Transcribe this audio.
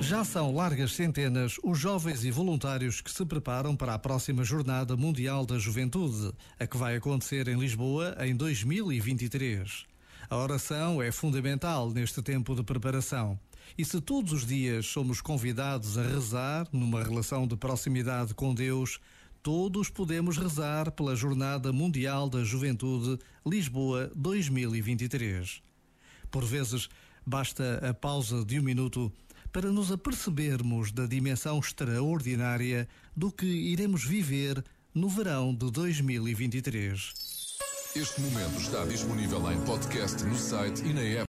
Já são largas centenas os jovens e voluntários que se preparam para a próxima Jornada Mundial da Juventude, a que vai acontecer em Lisboa em 2023. A oração é fundamental neste tempo de preparação. E se todos os dias somos convidados a rezar numa relação de proximidade com Deus, todos podemos rezar pela Jornada Mundial da Juventude Lisboa 2023. Por vezes, basta a pausa de um minuto para nos apercebermos da dimensão extraordinária do que iremos viver no verão de 2023. Este momento está disponível em podcast no site e na app.